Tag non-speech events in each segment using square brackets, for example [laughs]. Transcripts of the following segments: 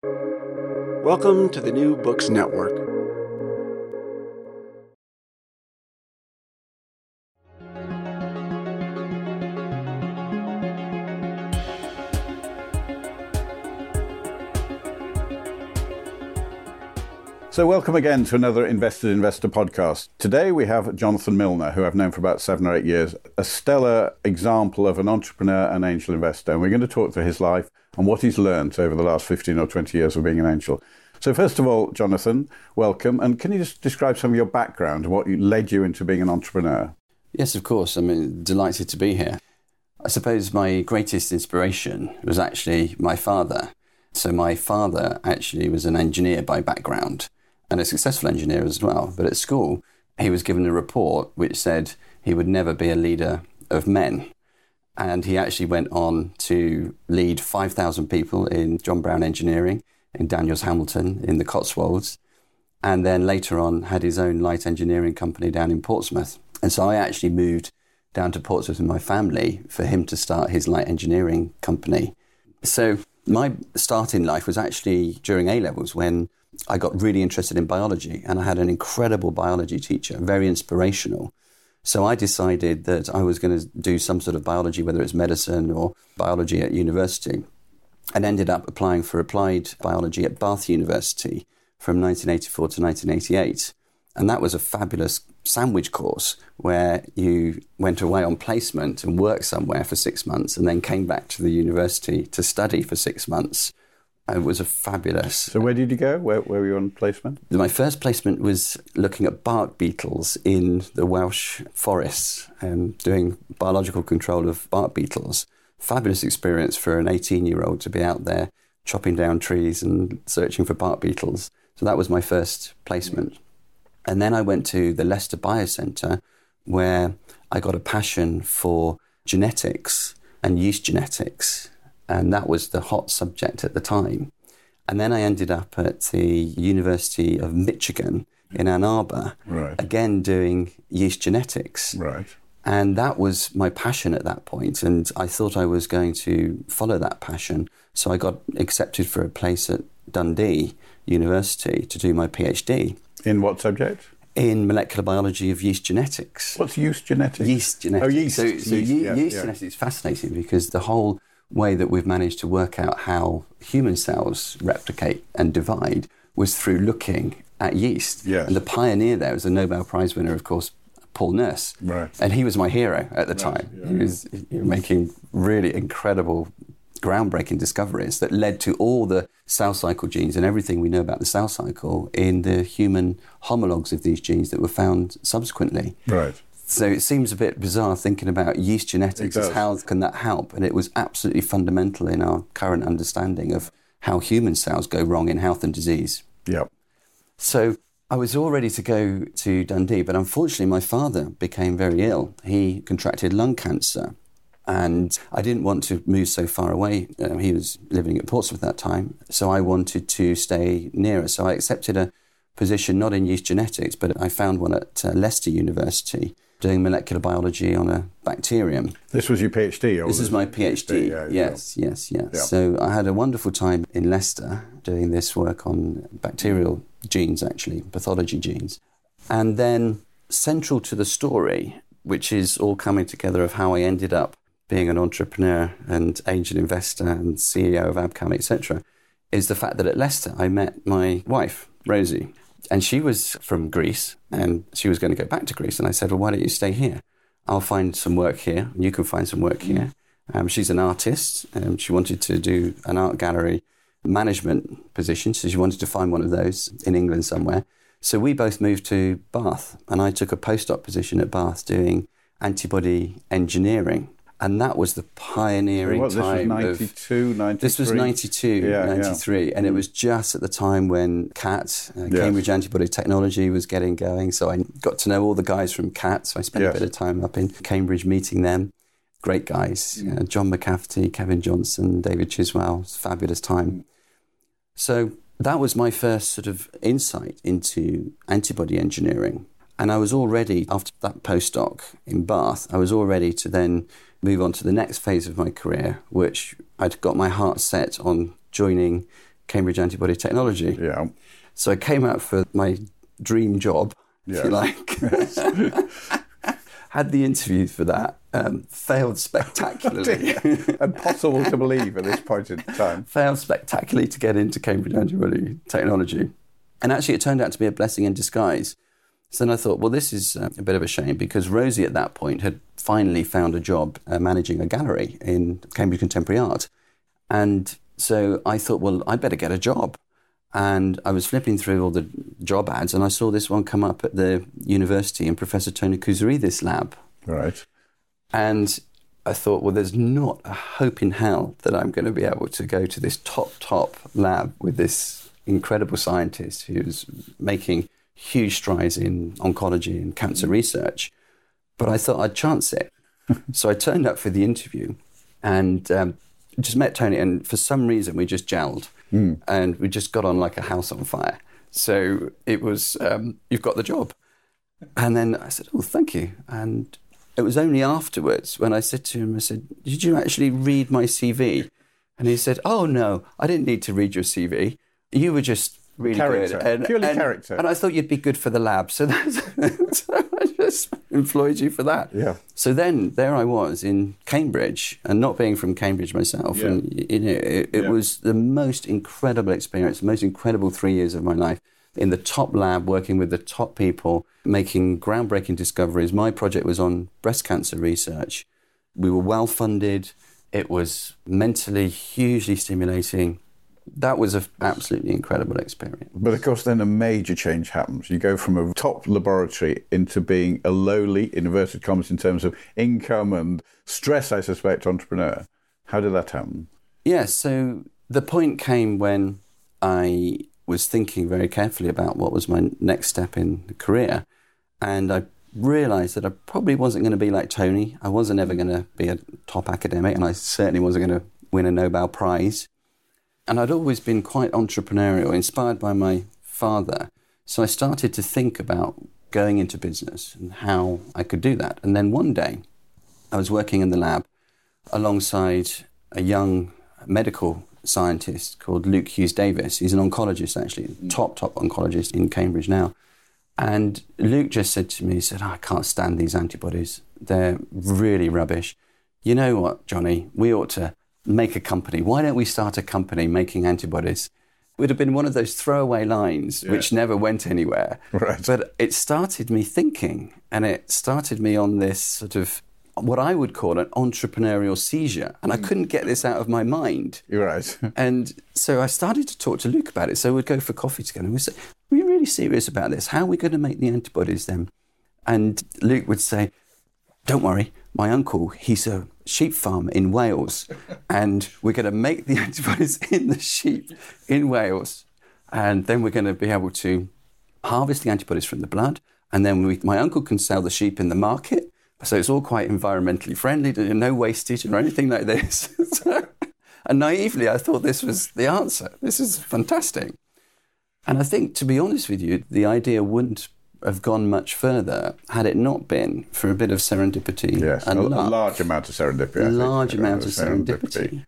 Welcome to the New Books Network. So, welcome again to another Invested Investor podcast. Today we have Jonathan Milner, who I've known for about seven or eight years, a stellar example of an entrepreneur and angel investor. And we're going to talk through his life and what he's learned over the last 15 or 20 years of being an angel. So, first of all, Jonathan, welcome. And can you just describe some of your background, and what led you into being an entrepreneur? Yes, of course. I'm uh, delighted to be here. I suppose my greatest inspiration was actually my father. So, my father actually was an engineer by background and a successful engineer as well. But at school, he was given a report which said he would never be a leader of men. And he actually went on to lead 5,000 people in John Brown Engineering in Daniels Hamilton in the Cotswolds. And then later on had his own light engineering company down in Portsmouth. And so I actually moved down to Portsmouth with my family for him to start his light engineering company. So my start in life was actually during A levels when I got really interested in biology and I had an incredible biology teacher, very inspirational. So I decided that I was going to do some sort of biology, whether it's medicine or biology at university, and ended up applying for applied biology at Bath University from 1984 to 1988. And that was a fabulous sandwich course where you went away on placement and worked somewhere for six months and then came back to the university to study for six months. It was a fabulous. So where did you go? Where, where were you on placement? My first placement was looking at bark beetles in the Welsh forests and doing biological control of bark beetles. Fabulous experience for an 18-year-old to be out there chopping down trees and searching for bark beetles. So that was my first placement. And then I went to the Leicester Biocentre where I got a passion for genetics and yeast genetics and that was the hot subject at the time. And then I ended up at the University of Michigan in Ann Arbor, right. again doing yeast genetics. Right. And that was my passion at that point. and I thought I was going to follow that passion. So I got accepted for a place at Dundee University to do my PhD. In what subject? In molecular biology of yeast genetics. What's yeast genetics? Yeast genetics. Oh, yeast. So, so yeast, ye- yeah, yeast yeah. genetics is fascinating because the whole way that we've managed to work out how human cells replicate and divide was through looking at yeast. Yes. And the pioneer there was a Nobel Prize winner, of course, Paul Nurse. Right. And he was my hero at the Right, time. yeah. He was making really incredible, groundbreaking discoveries that led to all the cell cycle genes and everything we know about the cell cycle in the human homologs of these genes that were found subsequently. Right. So it seems a bit bizarre thinking about yeast genetics as how can that help? And it was absolutely fundamental in our current understanding of how human cells go wrong in health and disease. Yep. So I was all ready to go to Dundee, but unfortunately my father became very ill. He contracted lung cancer. And I didn't want to move so far away. Uh, he was living at Portsmouth at that time. So I wanted to stay nearer. So I accepted a position not in yeast genetics, but I found one at uh, Leicester University doing molecular biology on a bacterium. This was your PhD? Or This is my PhD. yeah, yeah. yes, yes, yes. Yeah. So I had a wonderful time in Leicester doing this work on bacterial genes, actually, pathology genes. And then central to the story, which is all coming together of how I ended up being an entrepreneur and angel investor and CEO of Abcam, etc., is the fact that at Leicester I met my wife, Rosie. And she was from Greece and she was going to go back to Greece. And I said, Well, why don't you stay here? I'll find some work here and you can find some work here. Um, she's an artist. Um, she wanted to do an art gallery management position. So she wanted to find one of those in England somewhere. So we both moved to Bath and I took a postdoc position at Bath doing antibody engineering. And that was the pioneering What, this was time 92, 93? this was 92, Yeah, yeah. 93, and it was just at the time when CAT, uh, Yes. Cambridge Antibody Technology, was getting going. So I got to know all the guys from CAT. So I spent Yes. a bit of time up in Cambridge meeting them. Great guys. Uh, John McCafferty, Kevin Johnson, David Chiswell. Fabulous time. So that was my first sort of insight into antibody engineering. And I was all ready, after that postdoc in Bath, I was all ready to then move on to the next phase of my career, which I'd got my heart set on joining Cambridge Antibody Technology. Yeah. So I came out for my dream job, if you like. [laughs] Had the interview for that, um, failed spectacularly. [laughs] Impossible to believe at this point in time. failed spectacularly to get into Cambridge Antibody Technology. And actually, it turned out to be a blessing in disguise. So then I thought, well, this is uh, a bit of a shame because Rosie at that point had finally found a job uh, managing a gallery in Cambridge Contemporary Art. And so I thought, well, I'd better get a job. And I was flipping through all the job ads and I saw this one come up at the university in Professor Tony Kouzarides' lab. Right. And I thought, well, there's not a hope in hell that I'm going to be able to go to this top, top lab with this incredible scientist who's making huge strides in oncology and cancer research. But I thought I'd chance it. [laughs] so I turned up for the interview and um, just met Tony. And for some reason, we just gelled and we just got on like a house on fire. So it was, um, you've got the job. And then I said, Oh, thank you. And it was only afterwards when I said to him, I said, Did you actually read my CV? And he said, Oh, no, I didn't need to read your CV. You were just really Character, good. And, purely and- character. And I thought you'd be good for the lab. So, [laughs] that's, so I just employed you for that. Yeah. So then there I was in Cambridge, and not being from Cambridge myself, Yeah. and you know, it, it Yeah. was the most incredible experience, the most incredible three years of my life in the top lab, working with the top people, making groundbreaking discoveries. My project was on breast cancer research. We were well funded. It was mentally hugely stimulating. That was an absolutely incredible experience. But of course, then a major change happens. You go from a top laboratory into being a lowly, inverted commas, in terms of income and stress, I suspect, entrepreneur. How did that happen? Yeah, so the point came when I was thinking very carefully about what was my next step in the career. And I realized that I probably wasn't going to be like Tony. I wasn't ever going to be a top academic, and I certainly wasn't going to win a Nobel Prize. And I'd always been quite entrepreneurial, inspired by my father. So I started to think about going into business and how I could do that. And then one day, I was working in the lab alongside a young medical scientist called Luke Hughes Davies. He's an oncologist, actually, hmm. top, top oncologist in Cambridge now. And Luke just said to me, he said, "Oh, I can't stand these antibodies. They're really rubbish. You know what, Johnny? We ought to make a company. Why don't we start a company making antibodies? It would have been one of those throwaway lines which never went anywhere. Right. But it started me thinking, and it started me on this sort of what I would call an entrepreneurial seizure. And I mm. couldn't get this out of my mind. You're right. [laughs] And so I started to talk to Luke about it. So we'd go for coffee together and we'd say, Are we really serious about this? How are we going to make the antibodies then? And Luke would say, Don't worry, my uncle, he's a sheep farm in Wales, and we're going to make the [laughs] antibodies in the sheep in Wales. And then we're going to be able to harvest the antibodies from the blood. And then we, my uncle can sell the sheep in the market. So it's all quite environmentally friendly, no wastage or anything like this. [laughs] So- and naively, I thought this was the answer. This is fantastic. And I think, to be honest with you, the idea wouldn't have gone much further had it not been for a bit of serendipity Yes. A, and a luck large amount of serendipity. A think. large Uh, amount of serendipity.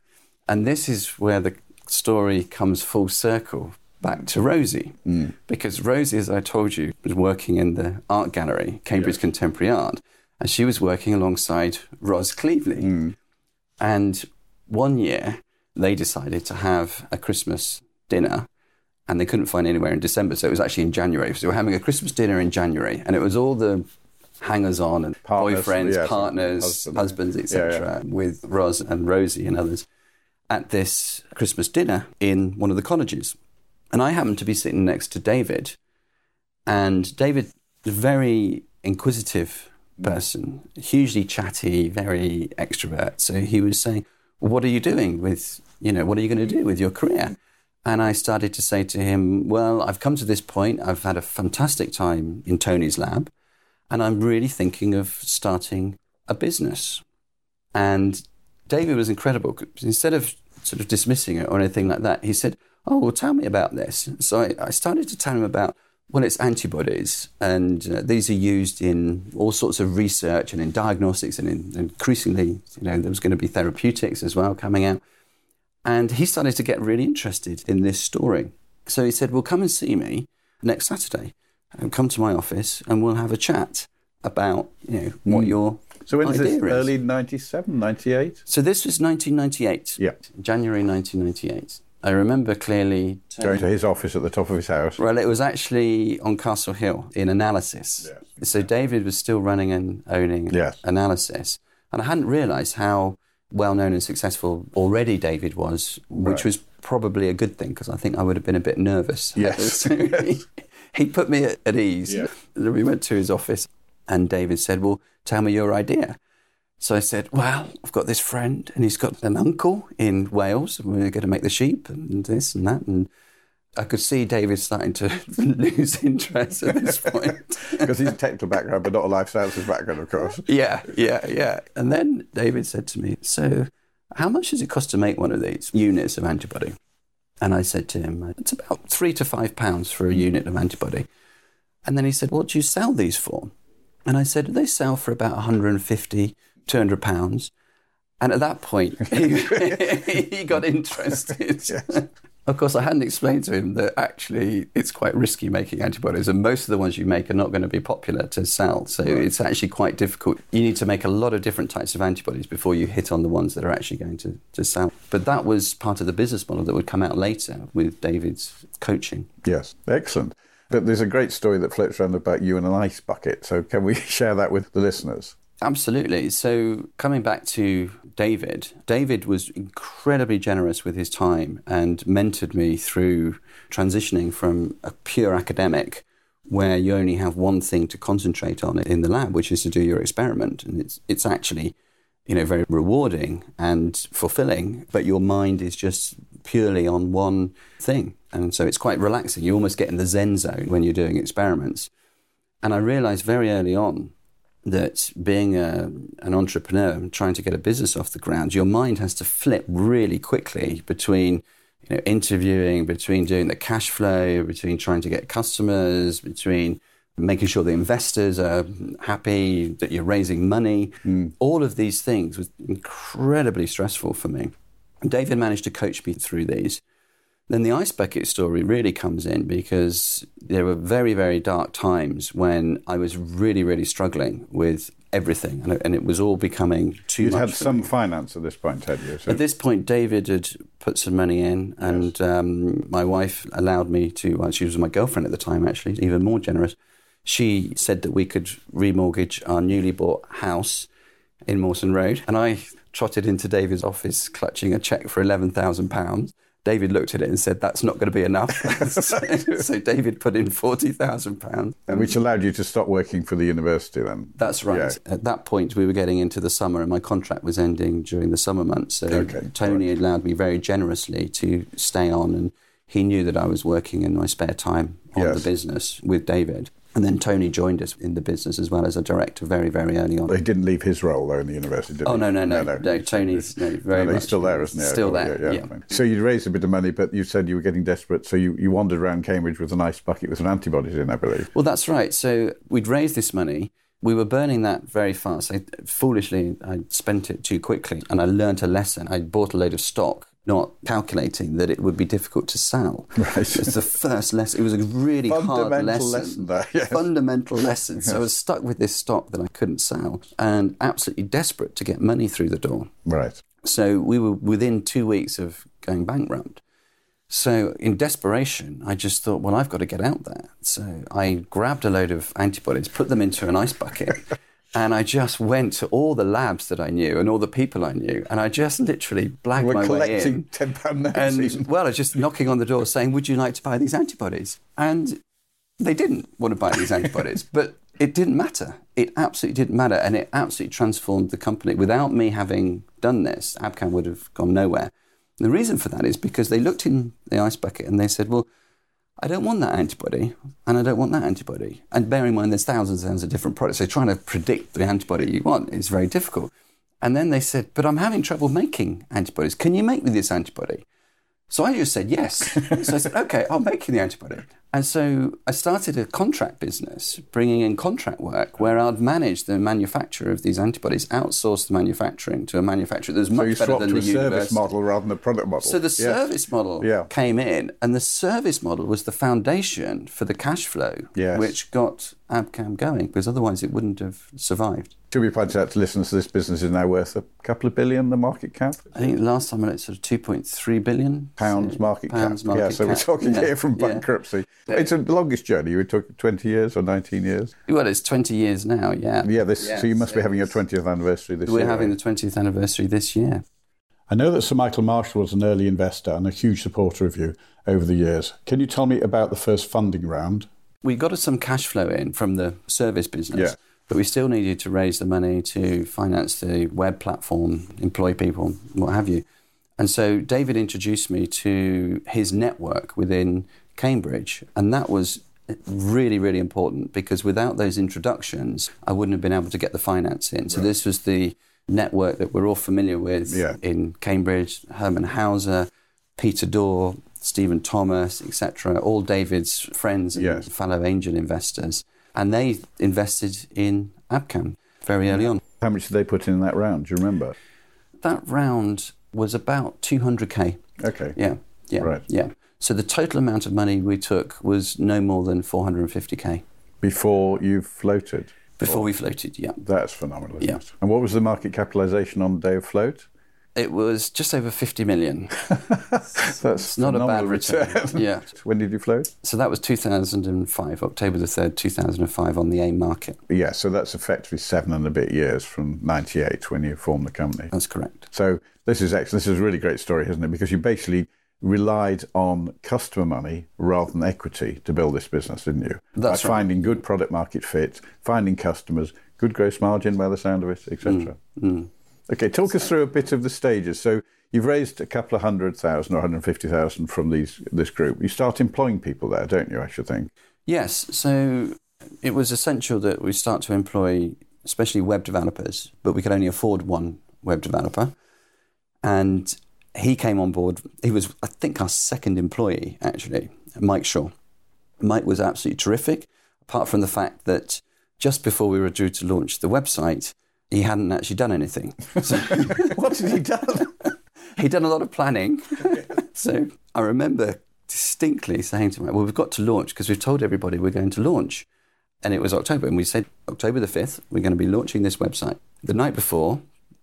And this is where the story comes full circle back to Rosie. Mm. Because Rosie, as I told you, was working in the art gallery, Cambridge Contemporary Art, and she was working alongside Ros Cleveley. Mm. And one year, they decided to have a Christmas dinner. And they couldn't find anywhere in December, so it was actually in January. So we were having a Christmas dinner in January, and it was all the hangers-on and Partners, boyfriends, partners, husband. husbands, etc., Yeah, with Ros and Rosie and others at this Christmas dinner in one of the colleges. And I happened to be sitting next to David, and David, a very inquisitive person, hugely chatty, very extrovert. So he was saying, "What are you doing with, you know, what are you going to do with your career?" And I started to say to him, "Well, I've come to this point. I've had a fantastic time in Tony's lab, and I'm really thinking of starting a business." And David was incredible. Instead of sort of dismissing it or anything like that, he said, Oh, well, tell me about this. So I, I started to tell him about, well, it's antibodies, and uh, these are used in all sorts of research and in diagnostics, and in, increasingly, you know, there was going to be therapeutics as well coming out. And he started to get really interested in this story. So he said, Well, come and see me next Saturday. And come to my office and we'll have a chat about you know what hmm. your So when idea this? is. Early 97, 98? So this was 1998. Yeah. January 1998. I remember clearly. Going to his office at the top of his house. Well, it was actually on Castle Hill in Analysys. So David was still running and owning Yes. Analysys. And I hadn't realised how well known and successful already David was, which Right. was probably a good thing because I think I would have been a bit nervous. [laughs] Yes. So he, he put me at, at ease. Yeah. We went to his office and David said, Well, tell me your idea. So I said, Well, I've got this friend and he's got an uncle in Wales and we're going to make the sheep and this and that. And I could see David starting to [laughs] lose interest at this point. [laughs] Because he's a technical background, but not a life sciences background, of course. yeah, yeah, yeah. And then David said to me, So, how much does it cost to make one of these units of antibody? And I said to him, It's about three to five pounds for a unit of antibody. And then he said, What do you sell these for? And I said, They sell for about 150, 200 pounds. And at that point, he, [laughs] he got interested. Of course, I hadn't explained to him that actually it's quite risky making antibodies, and most of the ones you make are not going to be popular to sell. So it's actually quite difficult. You need to make a lot of different types of antibodies before you hit on the ones that are actually going to, to sell. But that was part of the business model that would come out later with David's coaching. Yes, excellent. But there's a great story that floats around about you and an ice bucket. So can we [laughs] share that with the listeners? Absolutely. So, coming back to David, David was incredibly generous with his time and mentored me through transitioning from a pure academic where you only have one thing to concentrate on in the lab, which is to do your experiment. And it's, it's actually, you know, very rewarding and fulfilling, but your mind is just purely on one thing. And so it's quite relaxing. You almost get in the Zen zone when you're doing experiments. And I realized very early on that being a, an entrepreneur and trying to get a business off the ground, your mind has to flip really quickly between you know, interviewing, between doing the cash flow, between trying to get customers, between making sure the investors are happy, that you're raising money. Mm. All of these things was incredibly stressful for me. David managed to coach me through these. Then the ice bucket story really comes in because there were very, very dark times when I was really, really struggling with everything, and it, and it was all becoming too You'd much. had some me. finance at this point, had you? So At this point, David had put some money in, and um, my wife allowed me to. Well, she was my girlfriend at the time, actually, even more generous. She said that we could remortgage our newly bought house in Mawson Road, and I trotted into David's office clutching a cheque for eleven thousand pounds. David looked at it and said, "That's not going to be enough." [laughs] so, so David put in forty thousand pounds. and which allowed you to stop working for the university then? That's right. Yeah. At that point, we were getting into the summer, and my contract was ending during the summer months. So Okay, Tony allowed me very generously to stay on, and he knew that I was working in my spare time on Yes. the business with David. And then Tony joined us in the business as well as a director very, very early on. He didn't leave his role though in the university, did Oh, he? no, no, no. No, Tony's no, very No, no, much. he's still there, isn't he? Still there, yeah. fine. So you raised a bit of money, but you said you were getting desperate, so you, you wandered around Cambridge with a nice bucket with some antibodies in, I believe. Well, that's right. So we'd raised this money. We were burning that very fast. I, foolishly, I spent it too quickly, and I learnt a lesson. I bought a load of stock, not calculating that it would be difficult to sell. Right. It's the first lesson. It was a really hard lesson. lesson there, yes. Fundamental lesson. So I was stuck with this stock that I couldn't sell, and absolutely desperate to get money through the door. Right. So we were within two weeks of going bankrupt. So in desperation, I just thought, well, I've got to get out there. So I grabbed a load of antibodies, put them into an ice bucket, and I just went to all the labs that I knew and all the people I knew, and I just literally blagged We're my way collecting in. ten pound notes. And well, I was just knocking on the door saying, "Would you like to buy these antibodies?" And they didn't want to buy these antibodies, but it didn't matter. It absolutely didn't matter, and it absolutely transformed the company. Without me having done this, Abcam would have gone nowhere. And the reason for that is because they looked in the ice bucket and they said, "Well, I don't want that antibody, and I don't want that antibody." And bear in mind, there's thousands and thousands of different products, so trying to predict the antibody you want is very difficult. And then they said, "But I'm having trouble making antibodies. Can you make me this antibody?" So I just said yes. so I said, okay, I'll make you the antibody. And so I started a contract business, bringing in contract work where I'd manage the manufacture of these antibodies, outsource the manufacturing to a manufacturer that was So much you better swapped than to the a service university. model rather than the product model. So the Yes. service model Yeah. came in, and the service model was the foundation for the cash flow, Yes. which got Abcam going, because otherwise it wouldn't have survived. Should we point out to listeners this business is now worth a couple of billion, the market cap? I think last time I looked, sort of 2.3 billion Pounds So- market pounds cap. market yeah, so we're talking Yeah, here from yeah. Bankruptcy. It's a longest journey. We took 20 years or 19 years. Well, it's 20 years now, yeah. Yeah, this. so you must be having your 20th anniversary this year. We're having right? the 20th anniversary this year. I know that Sir Michael Marshall was an early investor and a huge supporter of you over the years. Can you tell me about the first funding round? We got some cash flow in from the service business, Yeah. but we still needed to raise the money to finance the web platform, employ people, what have you. And so David introduced me to his network within Cambridge, and that was really, really important because without those introductions, I wouldn't have been able to get the finance in. So this was the network that we're all familiar with Yeah. in Cambridge, Hermann Hauser, Peter Dawe, Stephen Thomas, etc., all David's friends and Yes. fellow angel investors. And they invested in Abcam very early on. How much did they put in that round? Do you remember? That round was about 200k. Okay. Yeah, yeah, Right. yeah. So the total amount of money we took was no more than 450k Before you floated. before we floated. Yeah, That's phenomenal. Yeah. it? And what was the market capitalization on the day of float? it was just over 50 million. [laughs] That's not a bad phenomenal return. yeah. [laughs] when did you float? So that was 2005, October the 3rd, 2005 on the AIM market. Yeah, so that's effectively seven and a bit years from 98 when you formed the company. That's correct. So this is excellent. This is a really great story, isn't it? Because you basically relied on customer money rather than equity to build this business, didn't you? That's by right. finding good product market fit, finding customers, good gross margin by the sound of it, etc. Mm, Okay, talk us through a bit of the stages. So you've raised a couple of hundred thousand or 150,000 from these this group. You start employing people there, don't you? I should think. Yes, so it was essential that we start to employ, especially web developers, but we could only afford one web developer. And he came on board. He was, I think, our second employee, actually, Mike Shaw. Mike was absolutely terrific, apart from the fact that just before we were due to launch the website, he hadn't actually done anything. [laughs] So [laughs] what had he done? he'd done a lot of planning. [laughs] so I remember distinctly saying to him, Well, we've got to launch because we've told everybody we're going to launch. And it was October. And we said, October the 5th, we're going to be launching this website. The night before,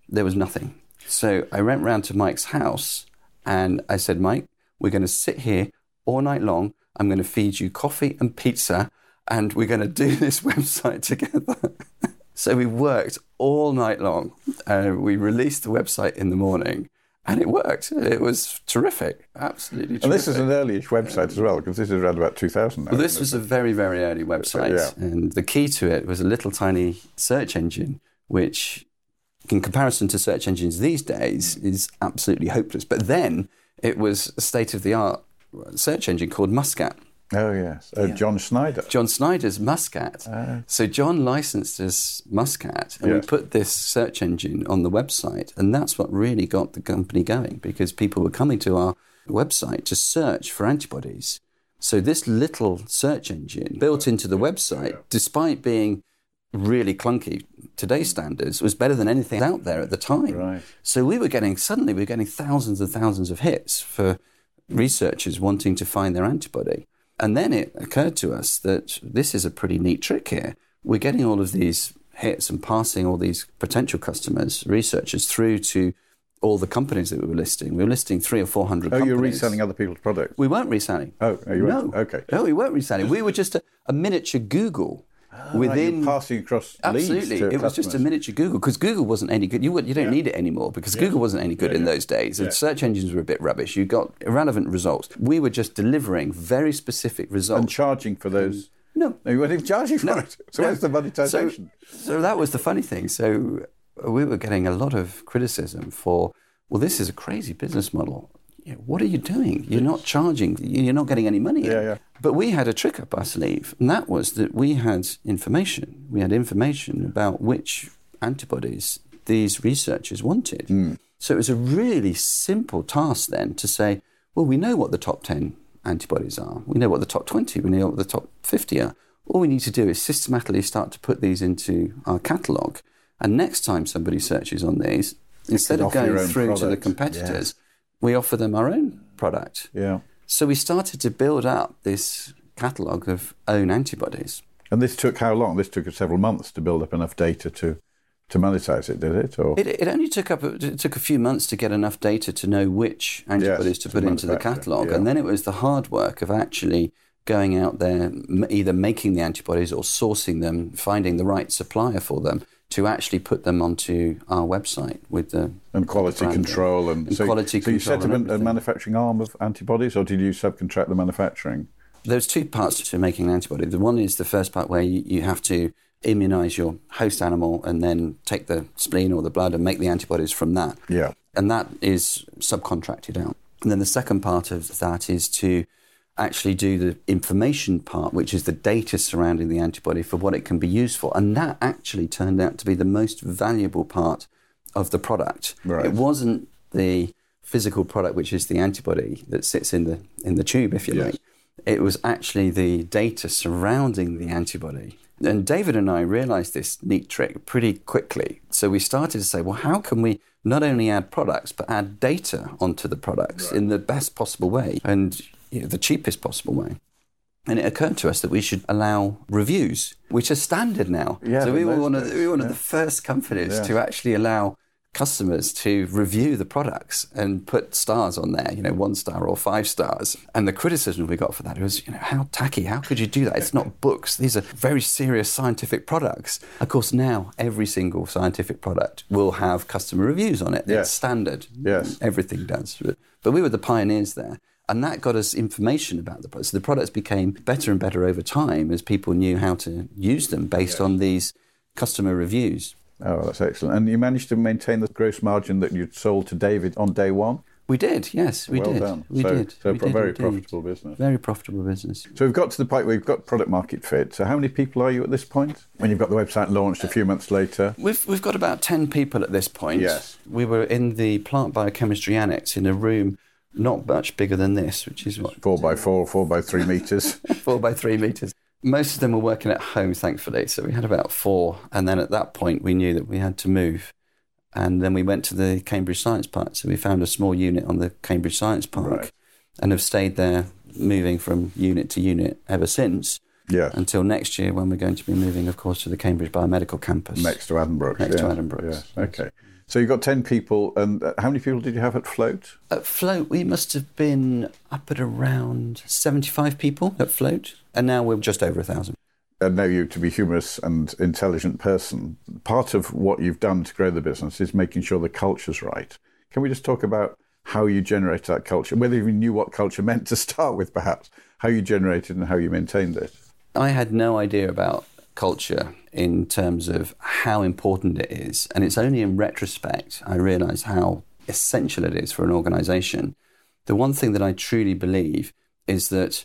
there was nothing. So I went round to Mike's house and I said, Mike, we're going to sit here all night long. I'm going to feed you coffee and pizza and we're going to do [laughs] this website together. [laughs] so we worked all night long. Uh, we released the website in the morning and it worked. It was terrific. Absolutely terrific. And this is an early-ish website as well, because this is around about 2000 now. Well, this was it? a very, very early website. Yeah. And the key to it was a little tiny search engine, which, in comparison to search engines these days, is absolutely hopeless. But then it was a state of the art search engine called Muscat. Oh, yes. Oh, John Schneider. John Snyder's Muscat. Oh. so John licensed us Muscat, and Yes. we put this search engine on the website, and that's what really got the company going because people were coming to our website to search for antibodies. So this little search engine built into the website, despite being really clunky today's standards, was better than anything out there at the time. Right. So we were getting suddenly we were getting thousands and thousands of hits for researchers wanting to find their antibody. And then it occurred to us that this is a pretty neat trick here. We're getting all of these hits and passing all these potential customers, researchers through to all the companies that we were listing. We were listing three or four hundred. Oh, companies. you're reselling other people's products. We weren't reselling. Oh, you no. weren't? Okay. No, we weren't reselling. We were just a, a miniature Google Oh, right, you're within. passing across leads Absolutely, it was just a miniature Google because Google wasn't any good. You you don't need it anymore because Google wasn't any good in those days. And search engines were a bit rubbish. You got irrelevant results. We were just delivering very specific results and charging for those. no, No, you weren't even charging for No, it. So no. where's the monetization? So, so that was the funny thing. So we were getting a lot of criticism for, well, this is a crazy business model. What are you doing? You're not charging. You're not getting any money. in. Yeah, yeah. But we had a trick up our sleeve, and that was that we had information. We had information about which antibodies these researchers wanted. Hmm. So it was a really simple task then to say, well, we know what the top 10 antibodies are. We know what the top 20, we know what the top 50 are. All we need to do is systematically start to put these into our catalogue. And next time somebody searches on these, instead of going through to the product. competitors, we offer them our own product. Yeah. So we started to build up this catalogue of own antibodies. And this took how long? This took several months to build up enough data to to monetize it, did it? Or It, it only took up it took a few months to get enough data to know which antibodies to to put into the catalogue, yeah. and then it was the hard work of actually going out there, either making the antibodies or sourcing them, finding the right supplier for them to actually put them onto our website with the and quality branding. control and, And so, quality so you set up a manufacturing arm of antibodies, or did you subcontract the manufacturing? There's two parts to making an antibody. The one is the first part where you, you have to immunize your host animal and then take the spleen or the blood and make the antibodies from that. Yeah. And that is subcontracted out. And then the second part of that is to actually do the information part, which is the data surrounding the antibody for what it can be used for. And that actually turned out to be the most valuable part of the product. Right. It wasn't the physical product, which is the antibody that sits in the in the tube, if you Yes. like. It was actually the data surrounding the antibody. And David and I realized this neat trick pretty quickly. So we started to say, well, how can we not only add products, but add data onto the products in the best possible way and you know, the cheapest possible way? And it occurred to us that we should allow reviews, which are standard now. Yeah, so we were one of the, we were one of the first companies Yeah. to actually allow customers to review the products and put stars on there, you know, one star or five stars. And the criticism we got for that was, you know, how tacky, how could you do that? It's not [laughs] books. These are very serious scientific products. Of course, now every single scientific product will have customer reviews on it. Yes. It's standard. Yes. Everything does. But we were the pioneers there. And that got us information about the products. So the products became better and better over time as people knew how to use them based on these customer reviews. Oh, that's excellent. And you managed to maintain the gross margin that you'd sold to David on day one. We did, yes, we well did. done. We so, did. So we a did very indeed. profitable business. Very profitable business. So we've got to the point where we've got product market fit. So how many people are you at this point? When you've got the website launched a few months later. We've, we've got about 10 people at this point. Yes. We were in the plant biochemistry annex in a room not much bigger than this, which is what, Four by four, four by three meters. [laughs] four by three meters. Most of them were working at home, thankfully. So we had about four. And then at that point, we knew that we had to move. And then we went to the Cambridge Science Park. So we found a small unit on the Cambridge Science Park Right. and have stayed there, moving from unit to unit ever since Yeah. until next year when we're going to be moving, of course, to the Cambridge Biomedical Campus. Next to Addenbrooke. Next to yeah. Addenbrooke's, Yeah. Okay. So you've got 10 people. And uh, how many people did you have at Float? At Float, we must have been up at around 75 people at Float, and now we're just over a thousand. I know you to be humorous and intelligent person. Part of what you've done to grow the business is making sure the culture's right. Can we just talk about how you generate that culture, whether you knew what culture [laughs] meant to start with, perhaps, how you generated and how you maintained it? I had no idea about culture in terms of how important it is. And it's only in retrospect I realize how essential it is for an organization. The one thing that I truly believe is that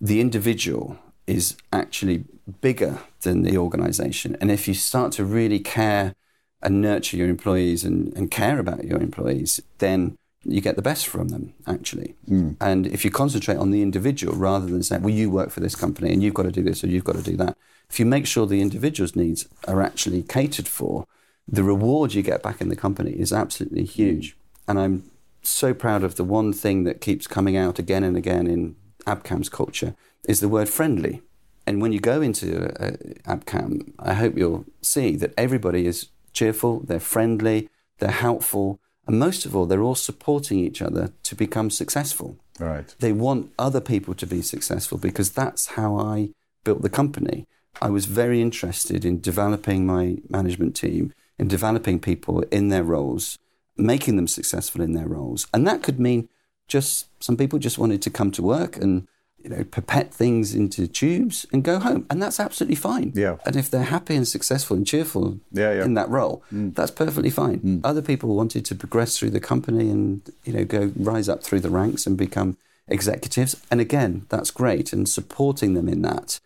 the individual is actually bigger than the organization. And if you start to really care and nurture your employees and, and care about your employees, then you get the best from them, actually. Hmm. And if you concentrate on the individual rather than saying, well, you work for this company and you've got to do this or you've got to do that, if you make sure the individual's needs are actually catered for, the reward you get back in the company is absolutely huge. And I'm so proud of the one thing that keeps coming out again and again in Abcam's culture is the word friendly. And when you go into uh, Abcam, I hope you'll see that everybody is cheerful, they're friendly, they're helpful, and most of all, they're all supporting each other to become successful. Right. They want other people to be successful because that's how I built the company. I was very interested in developing my management team, in developing people in their roles, making them successful in their roles. And that could mean just some people just wanted to come to work and you know pipette things into tubes and go home. And that's absolutely fine. Yeah. and if they're happy and successful and cheerful Yeah, yeah. in that role mm. that's perfectly fine. Mm. Other people wanted to progress through the company and you know go rise up through the ranks and become executives. And again that's great. And supporting them in that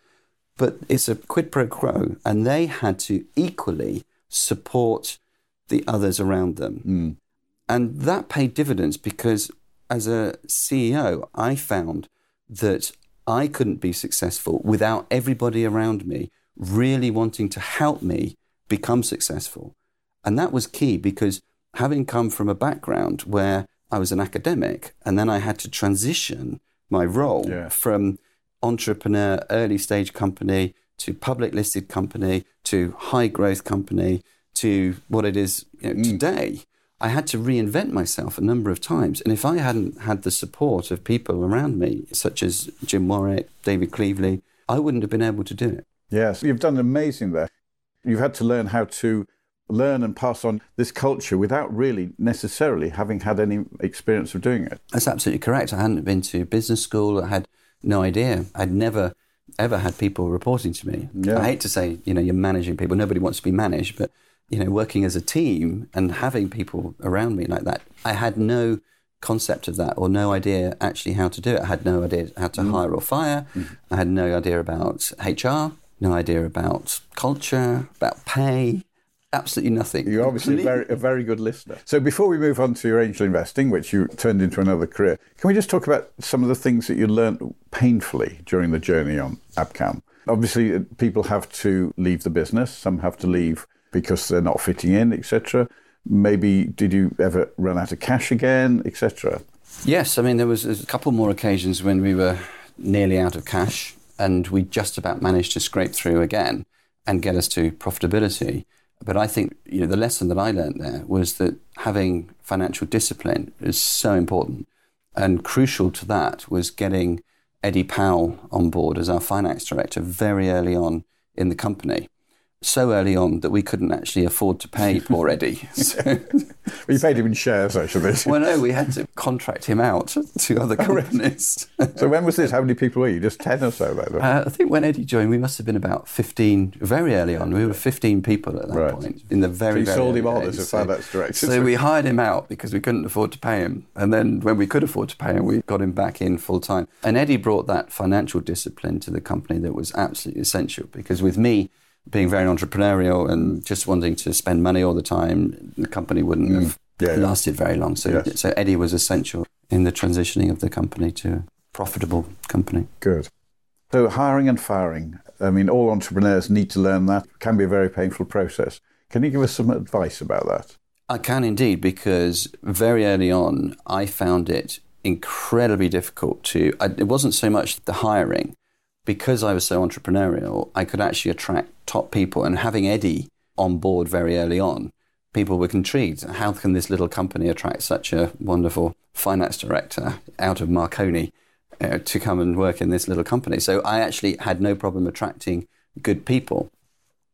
but it's a quid pro quo and they had to equally support the others around them hmm. and that paid dividends because as a CEO, I found that I couldn't be successful without everybody around me really wanting to help me become successful. And that was key because having come from a background where I was an academic and then I had to transition my role Yeah. from entrepreneur, early stage company to public listed company to high growth company to what it is you know, mm. today. I had to reinvent myself a number of times. And if I hadn't had the support of people around me, such as Jim Warwick, David Cleveley, I wouldn't have been able to do it. Yes, you've done amazing there. You've had to learn how to learn and pass on this culture without really necessarily having had any experience of doing it. That's absolutely correct. I hadn't been to business school. I had no idea. I'd never, ever had people reporting to me. Yeah. I hate to say, you know, you're managing people. Nobody wants to be managed, but you know, working as a team and having people around me like that, I had no concept of that or no idea actually how to do it. I had no idea how to mm. hire or fire. Mm. I had no idea about HR, no idea about culture, about pay. Absolutely nothing. You're obviously a very, a very good listener. So before we move on to your angel investing, which you turned into another career, can we just talk about some of the things that you learned painfully during the journey on Abcam? Obviously, uh, people have to leave the business. Some have to leave because they're not fitting in, etc. Maybe did you ever run out of cash again, etc. Yes, I mean there was a couple more occasions when we were nearly out of cash, and we just about managed to scrape through again and get us to profitability. But I think you know the lesson that I learned there was that having financial discipline is so important, and crucial to that was getting Eddie Powell on board as our finance director very early on in the company. So early on that we couldn't actually afford to pay [laughs] poor Eddie. So, Well, you paid him in shares, actually. well, no, we had to contract him out to other companies. [laughs] so when was this? How many people were you? Just 10 or so? Uh, I think when Eddie joined, we must have been about 15, very early on. We were 15 people at that Right. point in the very, So you sold him on as a finance director. So we hired him out because we couldn't afford to pay him. And then when we could afford to pay him, we got him back in full time. And Eddie brought that financial discipline to the company that was absolutely essential because with me, being very entrepreneurial and just wanting to spend money all the time, the company wouldn't have Mm. Yeah, yeah. lasted very long. So, Yes. so Eddie was essential in the transitioning of the company to a profitable company. Good. So hiring and firing. I mean, all entrepreneurs need to learn that. It can be a very painful process. Can you give us some advice about that? I can indeed, because very early on, I found it incredibly difficult to. I, it wasn't so much the hiring, because I was so entrepreneurial, I could actually attract top people. And having Eddie on board very early on, people were intrigued. How can this little company attract such a wonderful finance director out of Marconi uh, to come and work in this little company? So I actually had no problem attracting good people.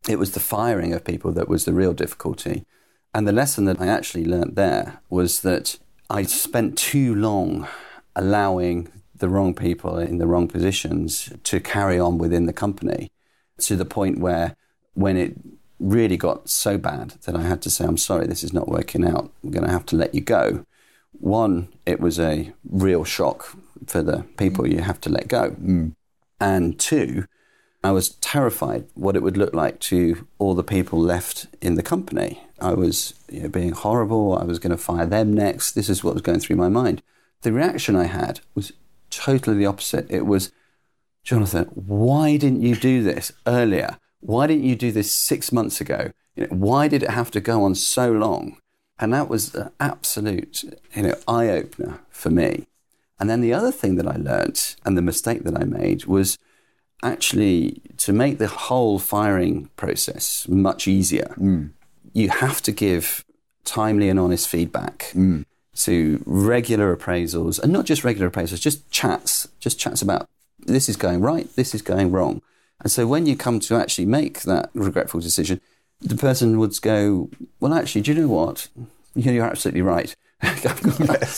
It was the firing of people that was the real difficulty. And the lesson that I actually learnt there was that I spent too long allowing the wrong people in the wrong positions to carry on within the company to the point where when it really got so bad that I had to say, I'm sorry, this is not working out. I'm going to have to let you go. One, it was a real shock for the people mm. you have to let go. Mm. And two, I was terrified what it would look like to all the people left in the company. I was you know, being horrible. I was going to fire them next. This is what was going through my mind. The reaction I had was totally the opposite. It was, Jonathan, why didn't you do this earlier? Why didn't you do this six months ago? You know, why did it have to go on so long? And that was an absolute you know, eye opener for me. And then the other thing that I learnt and the mistake that I made was actually to make the whole firing process much easier, mm. you have to give timely and honest feedback mm. To regular appraisals and not just regular appraisals, just chats, just chats about this is going right, this is going wrong. And so when you come to actually make that regretful decision, the person would go, Well, actually, do you know what? You're absolutely right. [laughs]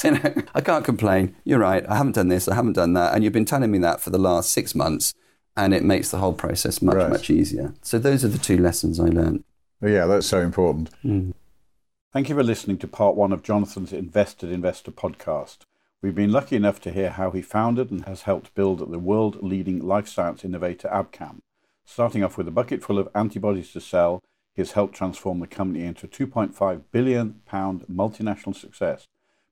You know, I can't complain. You're right. I haven't done this. I haven't done that. And you've been telling me that for the last six months. And it makes the whole process much, Right. much easier. So those are the two lessons I learned. Yeah, that's so important. Hmm. Thank you for listening to part one of Jonathan's Invested Investor podcast. We've been lucky enough to hear how he founded and has helped build the world leading life science innovator Abcam. Starting off with a bucket full of antibodies to sell, he has helped transform the company into a 2.5 billion pound multinational success.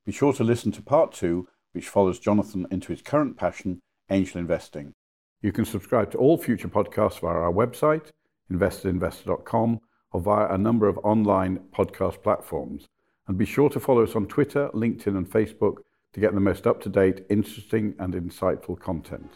Be sure to listen to part two, which follows Jonathan into his current passion, angel investing. You can subscribe to all future podcasts via our website, investedinvestor.com, or via a number of online podcast platforms. And be sure to follow us on Twitter, LinkedIn, and Facebook to get the most up to date, interesting, and insightful content.